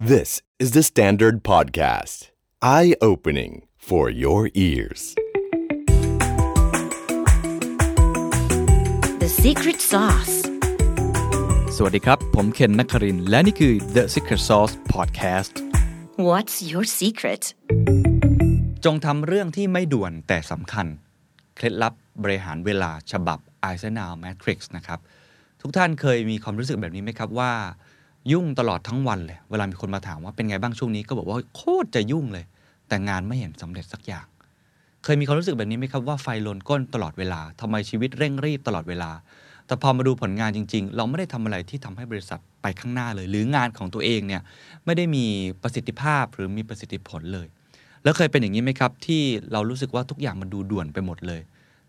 This is the Standard Podcast. Eye opening for your ears. The secret sauce. สวัสดีครับ ผมเคนนักครินทร์และนี่คือ The Secret Sauce Podcast What's your secret? จงทำเรื่องที่ไม่ด่วนแต่สำคัญ เคล็ดลับบริหารเวลาฉบับ Eisenhower Matrix นะครับ ทุกท่านเคยมีความรู้สึกแบบนี้ไหมครับว่า ยุ่งตลอดทั้งวันเลย เวลามีคนมาถามว่าเป็นไงบ้างช่วงนี้ก็บอกว่าโคตรจะยุ่งเลย แต่งานไม่เห็นสำเร็จสักอย่าง เคยมีความรู้สึกแบบนี้ไหมครับว่าไฟลนก้นตลอดเวลาทำไมชีวิตเร่งรีบตลอดเวลา แต่พอมาดูผลงานจริง ๆ เราไม่ได้ทำอะไรที่ทำให้บริษัทไปข้างหน้าเลย หรืองานของตัวเองเนี่ยไม่ได้มีประสิทธิภาพหรือมีประสิทธิผลเลย แล้วเคยเป็นอย่างนี้ไหมครับ ที่เรารู้สึกว่าทุกอย่างมันดูด่วนไปหมดเลย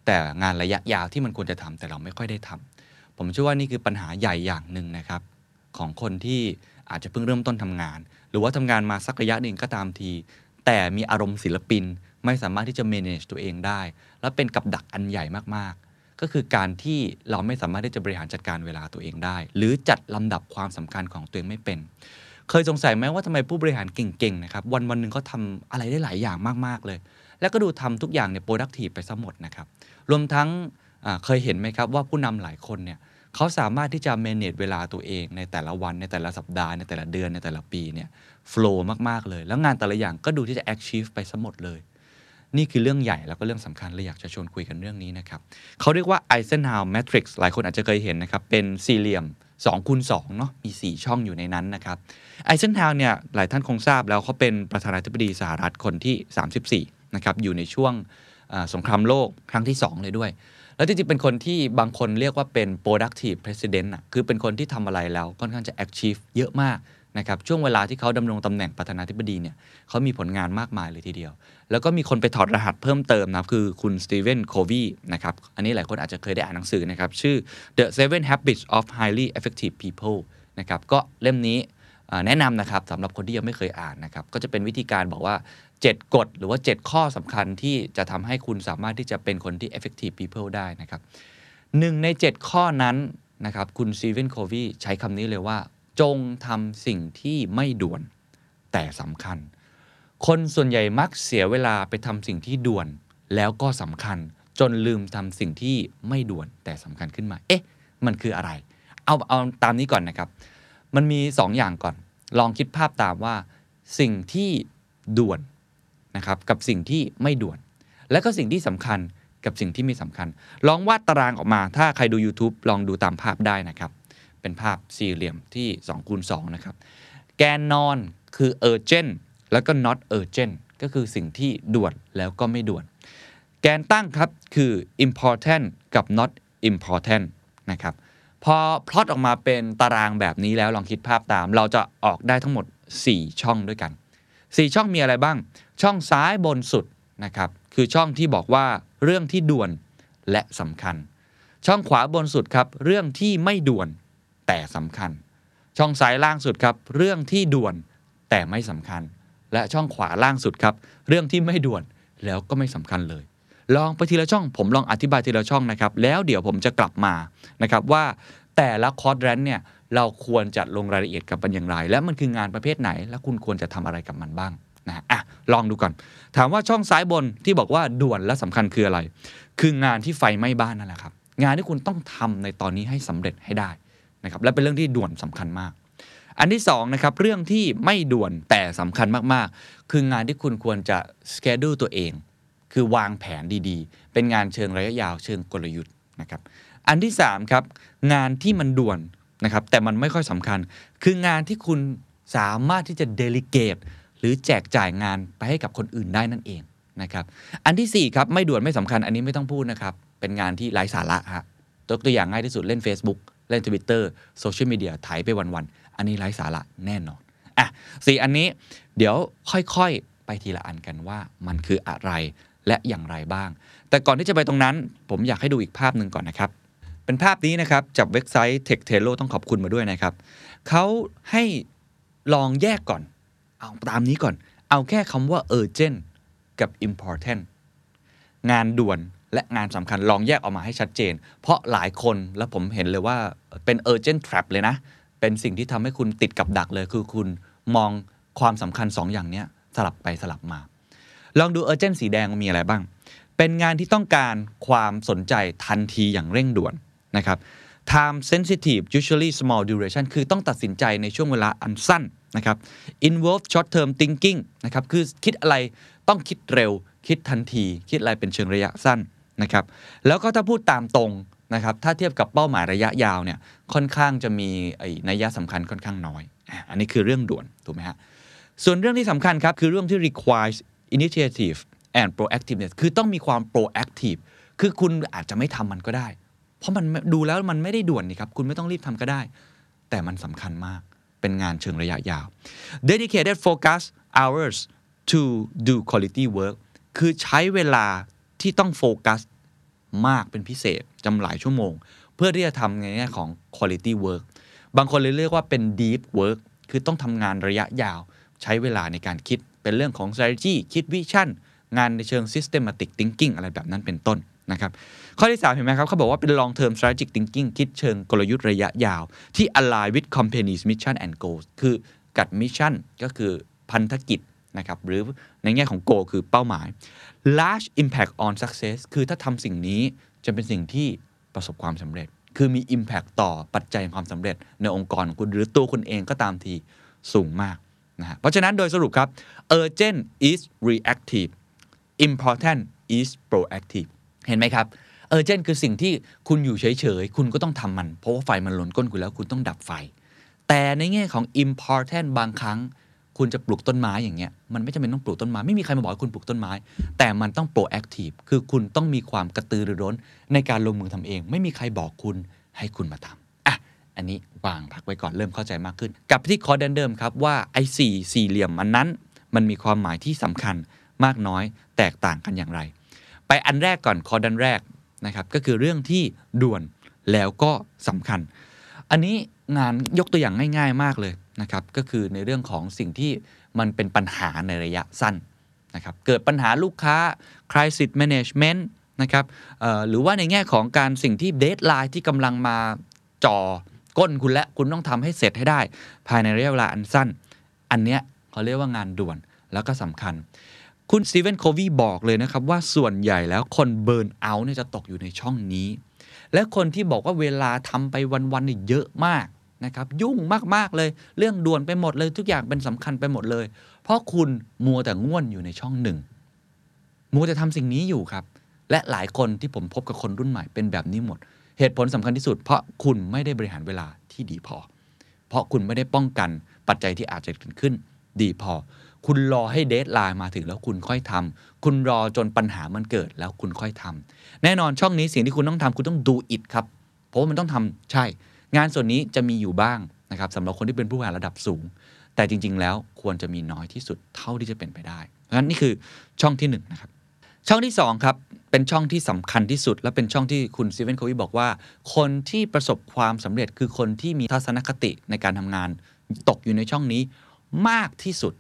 แต่งานระยะยาวที่มันควรจะทำแต่เราไม่ค่อยได้ทำผมเชื่อว่านี่คือปัญหาใหญ่อย่างหนึ่งนะครับ ของคนที่อาจจะเพิ่งเริ่มต้นทำงาน หรือว่าทำงานมาสักระยะหนึ่งก็ตามที แต่มีอารมณ์ศิลปินไม่สามารถที่จะ manage ตัวเองได้ และเป็นกับดักอันใหญ่มากๆ ก็คือการที่เราไม่สามารถที่จะบริหารจัดการเวลาตัวเองได้ หรือจัดลำดับความสำคัญของตัวเองไม่เป็น เคยสงสัยไหมว่าทำไมผู้บริหารเก่งๆนะครับวันวันหนึ่งเขาทำอะไรได้หลายอย่างมากๆเลย แล้วก็ดูทำทุกอย่างเนี่ย productive ไปซะหมดนะครับรวมทั้งเคยเห็นไหมครับว่าผู้นำหลายคนเนี่ย เขาสามารถที่จะ manage เวลาตัวเองในแต่ละวันในแต่ละสัปดาห์ในแต่ละเดือนในแต่ละปีเนี่ย flow มากๆเลย แล้วงานแต่ละอย่างก็ดูที่จะ achieve ไปซะหมดเลย นี่คือเรื่องใหญ่แล้วก็เรื่องสำคัญเลยอยากจะชวนคุยกันเรื่องนี้นะครับเขาเรียกว่า Eisenhower Matrix หลายคนอาจจะเคยเห็นนะครับ เป็นสี่เหลี่ยม2คูณ2เนาะมี 4 ช่องอยู่ในนั้นนะครับ Eisenhower เนี่ยหลายท่านคงทราบแล้วเขาเป็นประธานาธิบดีสหรัฐคนที่ 34นะครับอยู่ในช่วงสงครามโลกครั้งที่ 2 เลยด้วย แล้วจริงๆเป็นคนที่บางคนเรียกว่าเป็น productive president อะคือเป็นคนที่ทำอะไรแล้วค่อนข้างจะ achieve เยอะมากนะครับช่วงเวลาที่เขาดำรงตำแหน่งประธานาธิบดีเนี่ยเขามีผลงานมากมายเลยทีเดียว แล้วก็มีคนไปถอดรหัสเพิ่มเติมนะคือคุณสตีเวนโควีนะครับอันนี้หลายคนอาจจะเคยได้อ่านหนังสือนะครับชื่อ The Seven Habits of Highly Effective People นะครับก็เล่มนี้แนะนำนะครับสำหรับคนที่ยังไม่เคยอ่านนะครับก็จะเป็นวิธีการบอกว่า 7 กฎหรือว่า 7 ข้อสำคัญที่จะทำให้คุณสามารถที่จะเป็นคนที่ effective people ได้นะครับหนึ่งใน 7 ข้อนั้นนะครับคุณซีเวนโควีใช้คำนี้เลยว่า จงทำสิ่งที่ไม่ด่วนแต่สำคัญ คนส่วนใหญ่มักเสียเวลาไปทำสิ่งที่ด่วนแล้วก็สำคัญ จนลืมทำสิ่งที่ไม่ด่วนแต่สำคัญขึ้นมา เอ๊ะ มันคืออะไร เอาเอาตามนี้ก่อนนะครับ มันมี2อย่างก่อน ลองคิดภาพตามว่า สิ่งที่ด่วน นะครับกับสิ่งที่ไม่ด่วน และก็สิ่งที่สำคัญกับสิ่งที่ไม่สำคัญ ลองวาดตารางออกมา ถ้าใครดู YouTube ลองดูตามภาพได้นะครับ เป็นภาพสี่เหลี่ยมที่2คูณ2นะครับ แกนนอนคือ urgent แล้วก็ not urgent ก็คือสิ่งที่ด่วนแล้วก็ไม่ด่วน แกนตั้งครับคือ important กับ not important นะครับ พอพลอตออกมาเป็นตารางแบบนี้แล้วลองคิดภาพตาม เราจะออกได้ทั้งหมด 4 ช่องด้วยกัน 4 ช่องมีอะไรบ้าง ช่องซ้ายบนสุดนะครับคือช่องที่บอกว่าเรื่องที่ด่วนและสำคัญ ช่องขวาบนสุดครับเรื่องที่ไม่ด่วนแต่สำคัญ ช่องซ้ายล่างสุดครับเรื่องที่ด่วนแต่ไม่สำคัญ และช่องขวาล่างสุดครับเรื่องที่ไม่ด่วนแล้วก็ไม่สำคัญเลย ลองไปทีละช่องผมลองอธิบายทีละช่องนะครับแล้วเดี๋ยวผมจะกลับมานะครับว่า แต่ละคอร์ดแรนเนี่ยเราควรจะลงรายละเอียดกับมันอย่างไร และมันคืองานประเภทไหน และคุณควรจะทำอะไรกับมันบ้างนะอะลองดูก่อน ถามว่าช่องซ้ายบนที่บอกว่าด่วนและสำคัญคืออะไร คืองานที่ไฟไหม้บ้านนั่นแหละครับ งานที่คุณต้องทำในตอนนี้ให้สำเร็จให้ได้นะครับและเป็นเรื่องที่ด่วนสำคัญมาก อันที่2นะครับเรื่องที่ไม่ด่วนแต่สำคัญมากๆ คืองานที่คุณควรจะ schedule ตัวเอง คือวางแผนดีๆ เป็นงานเชิงระยะยาวเชิงกลยุทธ์นะครับ อันที่3ครับงานที่มันด่วนนะครับแต่มันไม่ค่อยสำคัญ คืองานที่คุณสามารถที่จะ delegate หรือแจกจ่ายงานไปให้กับคนอื่นได้นั่นเองนะครับอันที่4ครับไม่ด่วนไม่สำคัญอันนี้ไม่ต้องพูดนะครับเป็นงานที่ไร้สาระฮะตัวตัวอย่างง่ายที่สุดเล่น Facebook เล่น Twitter โซเชียลมีเดียถ่ายไปวันๆอันนี้ไร้สาระแน่นอนอะสี่อันนี้เดี๋ยวค่อยๆไปทีละอันกันว่ามันคืออะไรและอย่างไรบ้าง แต่ก่อนที่จะไปตรงนั้น ผมอยากให้ดูอีกภาพหนึ่งก่อนนะครับ เป็นภาพนี้นะครับ จากเว็บไซต์ t e c h t e l o ต้องขอบคุณมาด้วยนะครับ เขาให้ลองแยกก่อน เอาตามนี้ก่อน เอาแค่คำว่า urgent กับ important งานด่วนและงานสำคัญลองแยกออกมาให้ชัดเจน เพราะหลายคนแล้วผมเห็นเลยว่าเป็น urgent trap เลยนะ เป็นสิ่งที่ทำให้คุณติดกับดักเลย คือคุณมองความสำคัญ2ออย่างนี้สลับไปสลับมา ลองดู urgent สีแดงมีอะไรบ้าง เป็นงานที่ต้องการความสนใจทันทีอย่างเร่งด่วน นะครับ time sensitive usually small duration คือต้องตัดสินใจในช่วงเวลาอันสั้นนะครับ involve short term thinking นะครับ คือคิดอะไรต้องคิดเร็ว คิดทันที คิดอะไรเป็นเชิงระยะสั้นนะครับ แล้วก็ถ้าพูดตามตรงนะครับ ถ้าเทียบกับเป้าหมายระยะยาวเนี่ย ค่อนข้างจะมีไอ้นัยยะสำคัญค่อนข้างน้อย อันนี้คือเรื่องด่วน ถูกไหมฮะ ส่วนเรื่องที่สำคัญครับ คือเรื่องที่ requires initiative and proactiveness คือต้องมีความ proactive คือคุณอาจจะไม่ทำมันก็ได้ เพราะมันดูแล้วมันไม่ได้ด่วนนี่ครับ คุณไม่ต้องรีบทำก็ได้ แต่มันสำคัญมาก เป็นงานเชิงระยะยาว dedicated focus hours to do quality work คือใช้เวลาที่ต้องโฟกัสมากเป็นพิเศษจำหลายชั่วโมง เพื่อที่จะทำในแง่ของ quality work บางคนเลยเรียกว่าเป็น deep work คือต้องทำงานระยะยาว ใช้เวลาในการคิดเป็นเรื่องของ strategy คิด vision งานในเชิง systematic thinking อะไรแบบนั้นเป็นต้น นะครับข้อที่ 3 เห็นไหมครับเขาบอกว่าเป็น long term strategic thinking คิดเชิงกลยุทธ์ระยะยาว ที่ align with company's mission and goals คือกัด mission ก็คือพันธกิจนะครับหรือในแง่ของ goal คือเป้าหมาย large impact on success คือถ้าทำสิ่งนี้จะเป็นสิ่งที่ประสบความสำเร็จ คือมี impact ต่อปัจจัยความสำเร็จในองค์กรของคุณหรือตัวคุณเองก็ตามทีสูงมากนะฮะเพราะฉะนั้นโดยสรุปครับ urgent is reactive important is proactive เห็นไหมครับ urgent คือสิ่งที่คุณอยู่เฉยๆ คุณก็ต้องทำมัน เพราะว่าไฟมันหล่นก้นคุณแล้วคุณต้องดับไฟ แต่ในแง่ของ important บางครั้ง คุณจะปลูกต้นไม้อย่างเงี้ยมันไม่จำเป็นต้องปลูกต้นไม้ ไม่มีใครมาบอกคุณปลูกต้นไม้ แต่มันต้อง proactive คือคุณต้องมีความกระตือรือร้น ในการลงมือทำเอง ไม่มีใครบอกคุณให้คุณมาทำอะอันนี้วางพักไว้ก่อนเริ่มเข้าใจมากขึ้น กับที่คอร์ดเดิมครับว่าไอ้สี่สี่เหลี่ยมอันนั้น มันมีความหมายที่สำคัญมากน้อยแตกต่างกันอย่างไร ไปอันแรกก่อนคอดันแรกนะครับก็คือเรื่องที่ด่วนแล้วก็สำคัญ อันนี้งานยกตัวอย่างง่าย ๆ มากเลยนะครับก็คือในเรื่องของสิ่งที่มันเป็นปัญหาในระยะสั้นนะครับเกิดปัญหาลูกค้า crisis management นะครับหรือว่าในแง่ของการสิ่งที่ deadline ที่กำลังมาจ่อก้นคุณและคุณต้องทำให้เสร็จให้ได้ ภายในระยะเวลาอันสั้น อันเนี้ยเขาเรียกว่างานด่วนแล้วก็สำคัญ คุณสตีเวนโควีบอกเลยนะครับว่าส่วนใหญ่แล้วคน burnout เนี่ยจะตกอยู่ในช่องนี้ และคนที่บอกว่าเวลาทำไปวันๆเนี่ยเยอะมากนะครับยุ่งมากๆเลยเรื่องด่วนไปหมดเลยทุกอย่างเป็นสำคัญไปหมดเลย เพราะคุณมัวแต่ง่วนอยู่ในช่องหนึ่งมัวแต่ทำสิ่งนี้อยู่ครับ และหลายคนที่ผมพบกับคนรุ่นใหม่เป็นแบบนี้หมด เหตุผลสำคัญที่สุด เพราะคุณไม่ได้บริหารเวลาที่ดีพอ เพราะคุณไม่ได้ป้องกันปัจจัยที่อาจจะเกิดขึ้นดีพอ คุณรอให้เดทไลน์มาถึงแล้วคุณค่อยทำคุณรอจนปัญหามันเกิดแล้วคุณค่อยทำแน่นอนช่องนี้สิ่งที่คุณต้องทำคุณต้องดูอิดครับ เพราะว่ามันต้องทำใช่ งานส่วนนี้จะมีอยู่บ้างนะครับสำหรับคนที่เป็นผู้บริหารระดับสูง แต่จริง ๆ แล้วควรจะมีน้อยที่สุดเท่าที่จะเป็นไปได้เพราะฉะนั้นนี่คือช่องที่หนึ่งนะครับช่องที่2ครับเป็นช่องที่สำคัญที่สุด และเป็นช่องที่คุณซีเวนโควีบอกว่า คนที่ประสบความสำเร็จคือคนที่มีทัศนคติในการทำงาน ตกอยู่ในช่องนี้มากที่สุด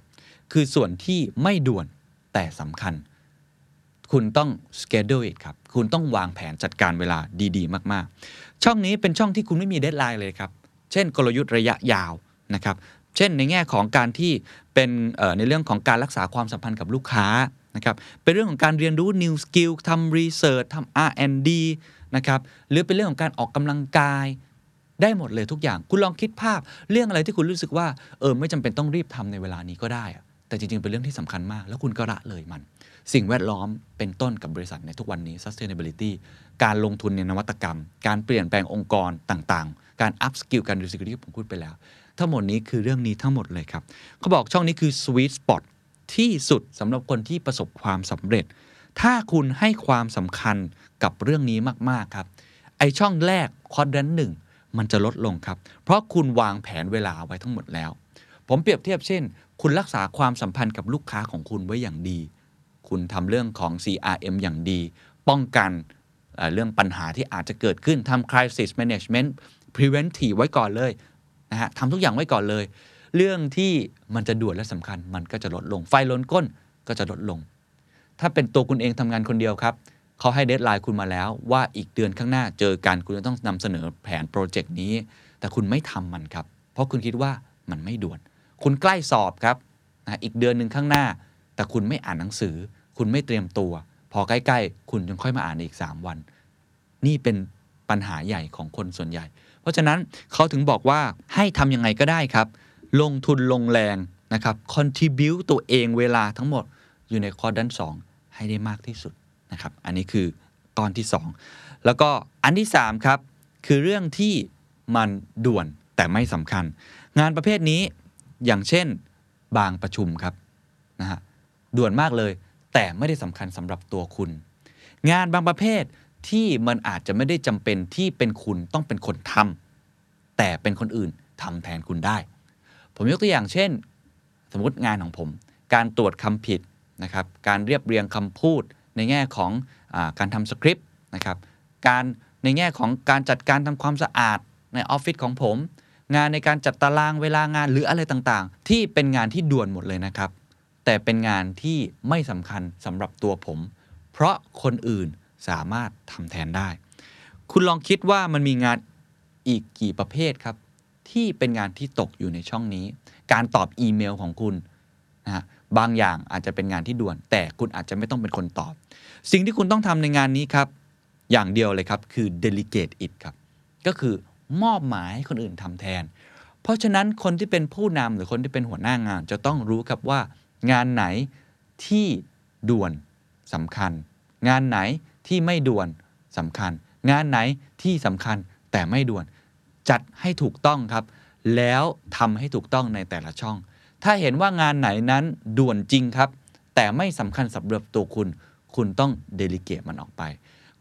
คือส่วนที่ไม่ด่วนแต่สำคัญ คุณต้อง schedule it ครับ คุณต้องวางแผนจัดการเวลาดีๆ มากๆ ช่องนี้เป็นช่องที่คุณไม่มีเดทไลน์เลยครับ เช่น กลยุทธ์ระยะยาวนะครับ เช่นในแง่ของการที่เป็นในเรื่องของการรักษาความสัมพันธ์กับลูกค้านะครับ เป็นเรื่องของการเรียนรู้ new skill ทำ research ทำ R&D นะครับหรือเป็นเรื่องของการออกกำลังกายได้หมดเลยทุกอย่าง คุณลองคิดภาพเรื่องอะไรที่คุณรู้สึกว่า เออ ไม่จำเป็นต้องรีบทำในเวลานี้ก็ได้ แต่จริง ๆ เป็นเรื่องที่สำคัญมาก แล้วคุณก็ละเลยมัน สิ่งแวดล้อมเป็นต้นกับบริษัทในทุกวันนี้ sustainability การลงทุนในนวัตกรรม การเปลี่ยนแปลงองค์กรต่างๆ การ up skill การ reskill ที่ผมพูดไปแล้ว ทั้งหมดนี้คือเรื่องนี้ทั้งหมดเลยครับเขาบอกช่องนี้คือ sweet spot ที่สุดสำหรับคนที่ประสบความสำเร็จ ถ้าคุณให้ความสำคัญกับเรื่องนี้มากๆครับไอช่องแรกคอร์ดนหนึ่งมันจะลดลงครับ เพราะคุณวางแผนเวลาไว้ทั้งหมดแล้ว ผมเปรียบเทียบเช่น คุณรักษาความสัมพันธ์กับลูกค้าของคุณไว้อย่างดี คุณทำเรื่องของ CRM อย่างดี ป้องกันเรื่องปัญหาที่อาจจะเกิดขึ้นทำ crisis management preventive ไว้ก่อนเลยนะฮะทำทุกอย่างไว้ก่อนเลย เรื่องที่มันจะด่วนและสำคัญ มันก็จะลดลง ไฟลนก้นก็จะลดลง ถ้าเป็นตัวคุณเองทำงานคนเดียวครับเขาให้ deadline คุณมาแล้วว่าอีกเดือนข้างหน้าเจอกันคุณจะต้องนำเสนอแผนโปรเจกต์นี้ แต่คุณไม่ทำมันครับ เพราะคุณคิดว่ามันไม่ด่วน คุณใกล้สอบครับนะอีกเดือนหนึ่งข้างหน้า แต่คุณไม่อ่านหนังสือ คุณไม่เตรียมตัว พอใกล้ๆ คุณจึงค่อยมาอ่านอีก 3 วัน นี่เป็นปัญหาใหญ่ของคนส่วนใหญ่ เพราะฉะนั้นเขาถึงบอกว่าให้ทำยังไงก็ได้ครับ ลงทุนลงแรงนะครับ contribute ตัวเองเวลาทั้งหมดอยู่ในคอร์ดัน2 ให้ได้มากที่สุดนะครับ อันนี้คือตอนที่ 2 แล้วก็อันที่ 3 ครับ คือเรื่องที่มันด่วนแต่ไม่สำคัญ งานประเภทนี้ อย่างเช่น บางประชุมครับนะฮะด่วนมากเลย แต่ไม่ได้สำคัญสำหรับตัวคุณ งานบางประเภทที่มันอาจจะไม่ได้จำเป็นที่เป็นคุณต้องเป็นคนทำแต่เป็นคนอื่นทำแทนคุณได้ ผมยกตัวอย่างเช่น สมมติงานของผม การตรวจคำผิดนะครับ การเรียบเรียงคำพูดในแง่ของอการทำสคริปต์นะครับ การในแง่ของการจัดการทำความสะอาดในออฟฟิศของผม งานในการจัดตารางเวลางานหรืออะไรต่างๆ ที่เป็นงานที่ด่วนหมดเลยนะครับ แต่เป็นงานที่ไม่สำคัญสำหรับตัวผม เพราะคนอื่นสามารถทำแทนได้ คุณลองคิดว่ามันมีงานอีกกี่ประเภทครับ ที่เป็นงานที่ตกอยู่ในช่องนี้ การตอบอีเมลของคุณนะฮะบางอย่างอาจจะเป็นงานที่ด่วน แต่คุณอาจจะไม่ต้องเป็นคนตอบ สิ่งที่คุณต้องทำในงานนี้ครับ อย่างเดียวเลยครับคือ delegate it ครับ ก็คือ มอบหมายให้คนอื่นทำแทน เพราะฉะนั้นคนที่เป็นผู้นำหรือคนที่เป็นหัวหน้างาน จะต้องรู้ครับว่างานไหนที่ด่วนสำคัญ งานไหนที่ไม่ด่วนสำคัญ งานไหนที่สำคัญแต่ไม่ด่วน จัดให้ถูกต้องครับ แล้วทำให้ถูกต้องในแต่ละช่อง ถ้าเห็นว่างานไหนนั้นด่วนจริงครับ แต่ไม่สำคัญสำหรับตัวคุณ คุณต้องเดลิเกตมันออกไป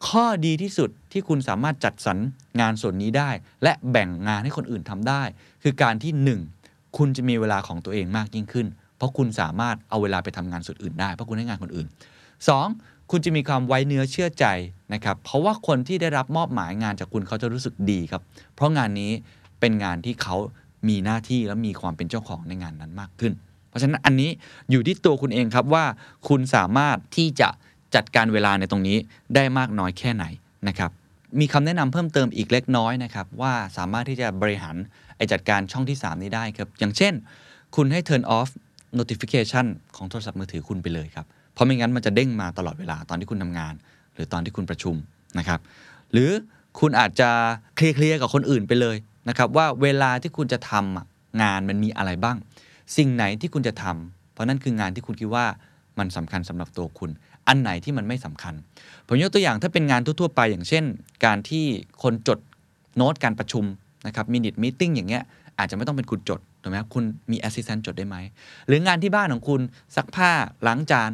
ข้อดีที่สุดที่คุณสามารถจัดสรรงานส่วนนี้ได้ และแบ่งงานให้คนอื่นทำได้ คือการที่ 1 คุณจะมีเวลาของตัวเองมากยิ่งขึ้น เพราะคุณสามารถเอาเวลาไปทำงานส่วนอื่นได้เพราะคุณให้งานคนอื่น 2. คุณจะมีความไว้เนื้อเชื่อใจนะครับเพราะว่าคนที่ได้รับมอบหมายงานจากคุณเขาจะรู้สึกดีครับ เพราะงานนี้เป็นงานที่เขามีหน้าที่และมีความเป็นเจ้าของในงานนั้นมากขึ้น เพราะฉะนั้นอันนี้อยู่ที่ตัวคุณเองครับว่า คุณสามารถที่จะ จัดการเวลาในตรงนี้ได้มากน้อยแค่ไหนนะครับมีคำแนะนำเพิ่มเติมอีกเล็กน้อยนะครับว่าสามารถที่จะบริหารไอจัดการช่องที่ 3 นี้ได้ครับอย่างเช่น คุณให้ turn off notification ของโทรศัพท์มือถือคุณไปเลยครับ เพราะไม่งั้นมันจะเด้งมาตลอดเวลาตอนที่คุณทำงาน หรือตอนที่คุณประชุมนะครับหรือคุณอาจจะเคลียร์กับคนอื่นไปเลยนะครับว่าเวลาที่คุณจะทำอะงานมันมีอะไรบ้าง สิ่งไหนที่คุณจะทำเพราะนั่นคืองานที่คุณคิดว่ามันสำคัญสำหรับตัวคุณ อันไหนที่มันไม่สำคัญ ผมยกตัวอย่างถ้าเป็นงานทั่วๆไปอย่างเช่น การที่คนจดโน้ตการประชุมนะครับมินิทมีติ้งอย่างเงี้ยอาจจะไม่ต้องเป็นคุณจดถูกไหมครับคุณมี assistant จดได้ไหม หรืองานที่บ้านของคุณซักผ้าล้างจาน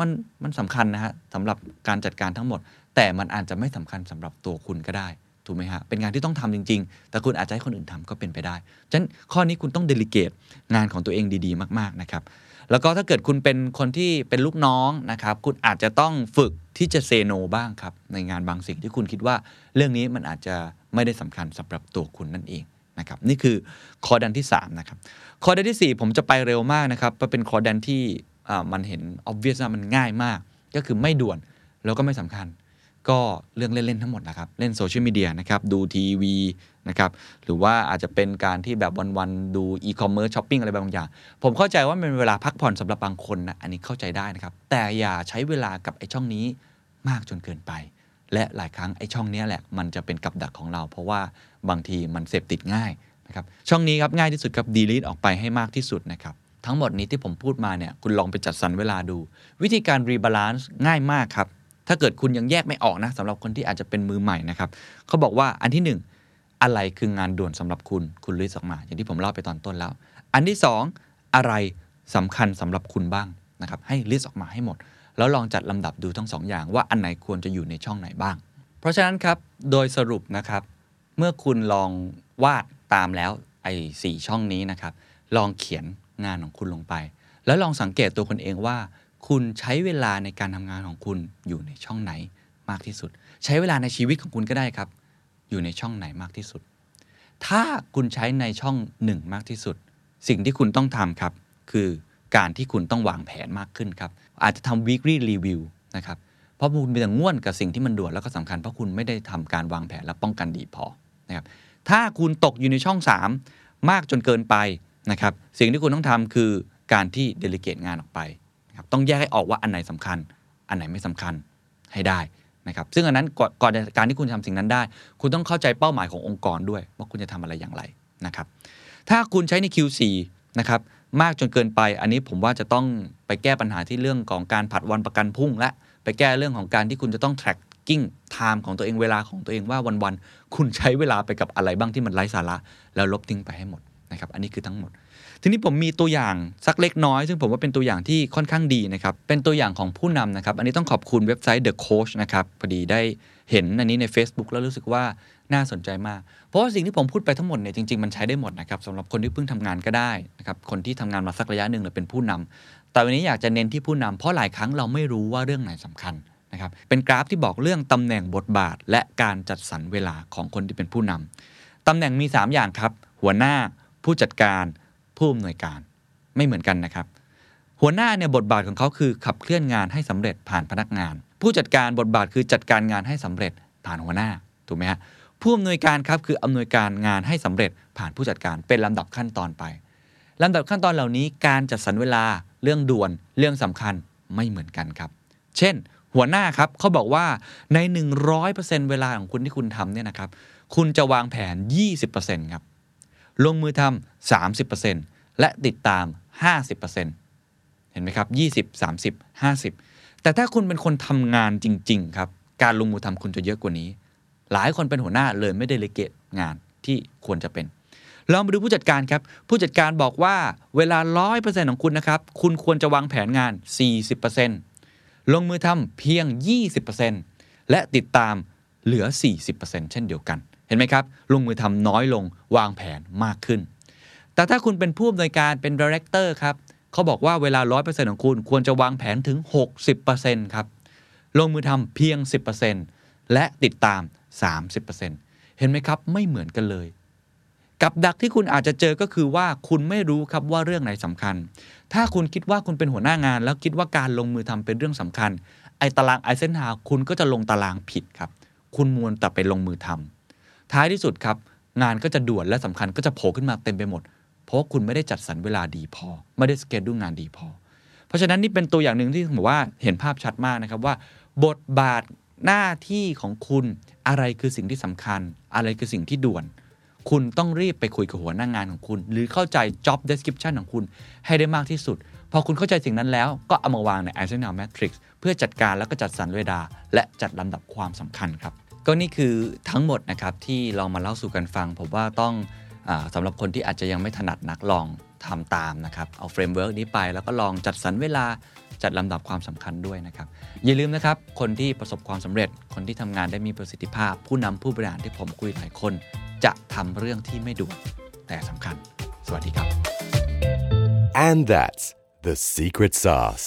มันมันสำคัญนะฮะสำหรับการจัดการทั้งหมด แต่มันอาจจะไม่สำคัญสำหรับตัวคุณก็ได้ถูกไหมฮะเป็นงานที่ต้องทำจริง ๆ แต่คุณอาจจะให้คนอื่นทำก็เป็นไปได้ฉะนั้นข้อนี้คุณต้อง delegate งานของตัวเองดีๆ มากๆนะครับ แล้วก็ถ้าเกิดคุณเป็นคนที่เป็นลูกน้องนะครับ คุณอาจจะต้องฝึกที่จะ say no บ้างครับ ในงานบางสิ่งที่คุณคิดว่า เรื่องนี้มันอาจจะไม่ได้สำคัญสำหรับตัวคุณนั่นเองนะครับนี่คือ quadrant ที่3นะครับ quadrant ที่ 4 ผมจะไปเร็วมากนะครับเพราะเป็น quadrant ที่มันเห็น obvious ว่ามันง่ายมาก ก็คือไม่ด่วนแล้วก็ไม่สำคัญ ก็เรื่องเล่น ๆ ทั้งหมดนะครับ เล่นโซเชียลมีเดียนะครับ ดูทีวีนะครับ หรือว่าอาจจะเป็นการที่แบบวันๆดูอีคอมเมิร์ซช้อปปิ้งอะไรบางอย่าง ผมเข้าใจว่ามันเป็นเวลาพักผ่อนสำหรับบางคนนะ อันนี้เข้าใจได้นะครับ แต่อย่าใช้เวลากับไอ้ช่องนี้มากจนเกินไป และหลายครั้งไอ้ช่องนี้แหละ มันจะเป็นกับดักของเรา เพราะว่าบางทีมันเสพติดง่ายนะครับ ช่องนี้ครับง่ายที่สุดครับ delete ออกไปให้มากที่สุดนะครับทั้งหมดนี้ที่ผมพูดมาเนี่ยคุณลองไปจัดสรรเวลาดู วิธีการ rebalance ง่ายมากครับ ถ้าเกิดคุณยังแยกไม่ออกนะสำหรับคนที่อาจจะเป็นมือใหม่นะครับเขาบอกว่าอันที่หนึ่งอะไรคืองานด่วนสำหรับคุณคุณ list ออกมา อย่างที่ผมเล่าไปตอนต้นแล้ว อันที่สองอะไรสำคัญสำหรับคุณบ้างนะครับให้ลิสต์ออกมาให้หมด แล้วลองจัดลำดับดูทั้งสองอย่าง ว่าอันไหนควรจะอยู่ในช่องไหนบ้าง เพราะฉะนั้นครับโดยสรุปนะครับเมื่อคุณลองวาดตามแล้วไอ้สี่ช่องนี้นะครับลองเขียนงานของคุณลงไป แล้วลองสังเกตตัวคุณเองว่า คุณใช้เวลาในการทำงานของคุณอยู่ในช่องไหนมากที่สุด ใช้เวลาในชีวิตของคุณก็ได้ครับ อยู่ในช่องไหนมากที่สุด ถ้าคุณใช้ในช่องหนึ่งมากที่สุด สิ่งที่คุณต้องทำครับ คือการที่คุณต้องวางแผนมากขึ้นครับ อาจจะทำ weekly review นะครับเพราะคุณเป็นแต่ง่วนกับสิ่งที่มันด่วนแล้วก็สำคัญเพราะคุณไม่ได้ทำการวางแผนและป้องกันดีพอนะครับถ้าคุณตกอยู่ในช่อง 3 มากจนเกินไปนะครับสิ่งที่คุณต้องทำคือการที่เดลิเกตงานออกไป นะครับต้องแยกให้ออกว่าอันไหนสำคัญ อันไหนไม่สำคัญให้ได้นะครับซึ่งอันนั้นก่อนการที่คุณทำสิ่งนั้นได้ คุณต้องเข้าใจเป้าหมายขององค์กรด้วย ว่าคุณจะทำอะไรอย่างไรนะครับถ้าคุณใช้ใน Q4 นะครับมากจนเกินไปอันนี้ผมว่าจะต้องไปแก้ปัญหาที่เรื่องของการผัดวันประกันพรุ่ง และไปแก้เรื่องของการที่คุณจะต้อง tracking time ของตัวเองเวลาของตัวเองว่าวันๆคุณใช้เวลาไปกับอะไรบ้างที่มันไร้สาระ แล้วลบทิ้งไปให้หมดนะครับอันนี้คือทั้งหมด ทีนี้ผมมีตัวอย่างสักเล็กน้อย ซึ่งผมว่าเป็นตัวอย่างที่ค่อนข้างดีนะครับ เป็นตัวอย่างของผู้นำนะครับ อันนี้ต้องขอบคุณเว็บไซต์ The Coach นะครับ พอดีได้เห็นอันนี้ใน Facebook แล้วรู้สึกว่าน่าสนใจมาก เพราะว่าสิ่งที่ผมพูดไปทั้งหมดเนี่ยจริงๆ มันใช้ได้หมดนะครับสำหรับคนที่เพิ่งทำงานก็ได้นะครับ คนที่ทำงานมาสักระยะหนึ่งหรือเป็นผู้นำแต่วันนี้อยากจะเน้นที่ผู้นำเพราะหลายครั้งเราไม่รู้ว่าเรื่องไหนสำคัญนะครับ เป็นกราฟที่บอกเรื่องตำแหน่งบทบาท และการจัดสรรเวลาของคนที่เป็นผู้นำตำแหน่งมี 3 อย่างครับ หัวหน้าผู้จัดการ ผู้อำนวยการไม่เหมือนกันนะครับ หัวหน้าเนี่ยบทบาทของเขาคือขับเคลื่อนงานให้สำเร็จผ่านพนักงาน ผู้จัดการบทบาทคือจัดการงานให้สำเร็จผ่านหัวหน้าถูกไหมฮะผู้อำนวยการครับคืออำนวยการงานให้สำเร็จผ่านผู้จัดการเป็นลำดับขั้นตอนไปลำดับขั้นตอนเหล่านี้การจัดสรรเวลาเรื่องด่วนเรื่องสำคัญไม่เหมือนกันครับ เช่น หัวหน้าครับเขาบอกว่าใน 100%เวลาของคุณที่คุณทำเนี่ยนะครับ คุณจะวางแผน 20%ครับ ลงมือทำ30%และติดตาม 50%เห็นไหมครับ 20 30 50 แต่ถ้าคุณเป็นคนทำงานจริง ๆ ครับ การลงมือทำคุณจะเยอะกว่านี้ หลายคนเป็นหัวหน้าเลยไม่ได้เลเกตงานที่ควรจะเป็นลองไปดูผู้จัดการครับ ผู้จัดการบอกว่าเวลา 100%ของคุณนะครับ คุณควรจะวางแผนงาน 40%ลงมือทำเพียง 20%และติดตามเหลือ 40%เช่นเดียวกัน เห็นไหมครับ ลงมือทำน้อยลงวางแผนมากขึ้น แต่ถ้าคุณเป็นผู้อำนวยการเป็นดีเรคเตอร์ครับเขาบอกว่าเวลา 100%ของคุณควรจะวางแผนถึง 60%ครับ ลงมือทำเพียง 10%และติดตาม 30%เห็นไหมครับ ไม่เหมือนกันเลย กับดักที่คุณอาจจะเจอก็คือว่าคุณไม่รู้ครับว่าเรื่องไหนสำคัญ ถ้าคุณคิดว่าคุณเป็นหัวหน้างาน แล้วคิดว่าการลงมือทำเป็นเรื่องสำคัญ ไอ้ตารางไอเซนฮาคุณก็จะลงตารางผิดครับ คุณมวนแต่ไปลงมือทำ ท้ายที่สุดครับ งานก็จะด่วนและสำคัญก็จะโผล่ขึ้นมาเต็มไปหมด เพราะว่าคุณไม่ได้จัดสรรเวลาดีพอ ไม่ได้สเกจดูงานดีพอ เพราะฉะนั้นนี่เป็นตัวอย่างหนึ่งที่ผมบอกว่าเห็นภาพชัดมากนะครับว่า บทบาทหน้าที่ของคุณอะไรคือสิ่งที่สำคัญ อะไรคือสิ่งที่ด่วน คุณต้องรีบไปคุยกับหัวหน้างงานของคุณ หรือเข้าใจ job description ของคุณให้ได้มากที่สุด พอคุณเข้าใจสิ่งนั้นแล้วก็เอามาวางใน Eisenhower Matrix เพื่อจัดการแล้วก็จัดสรรเวลาและจัดลำดับความสำคัญครับ ก็นี่คือทั้งหมดนะครับที่เรามาเล่าสู่กันฟัง ผมว่าต้องอาสำหรับคนที่อาจจะยังไม่ถนัดนักลองทำตามนะครับเอา framework นี้ไปแล้วก็ลองจัดสรรเวลาจัดลำดับความสำคัญด้วยนะครับ อย่าลืมนะครับ คนที่ประสบความสำเร็จ คนที่ทำงานได้มีประสิทธิภาพ ผู้นำผู้บริหารที่ผมคุยหลายคน จะทำเรื่องที่ไม่ด่วนแต่สำคัญ สวัสดีครับ And that's the secret sauce.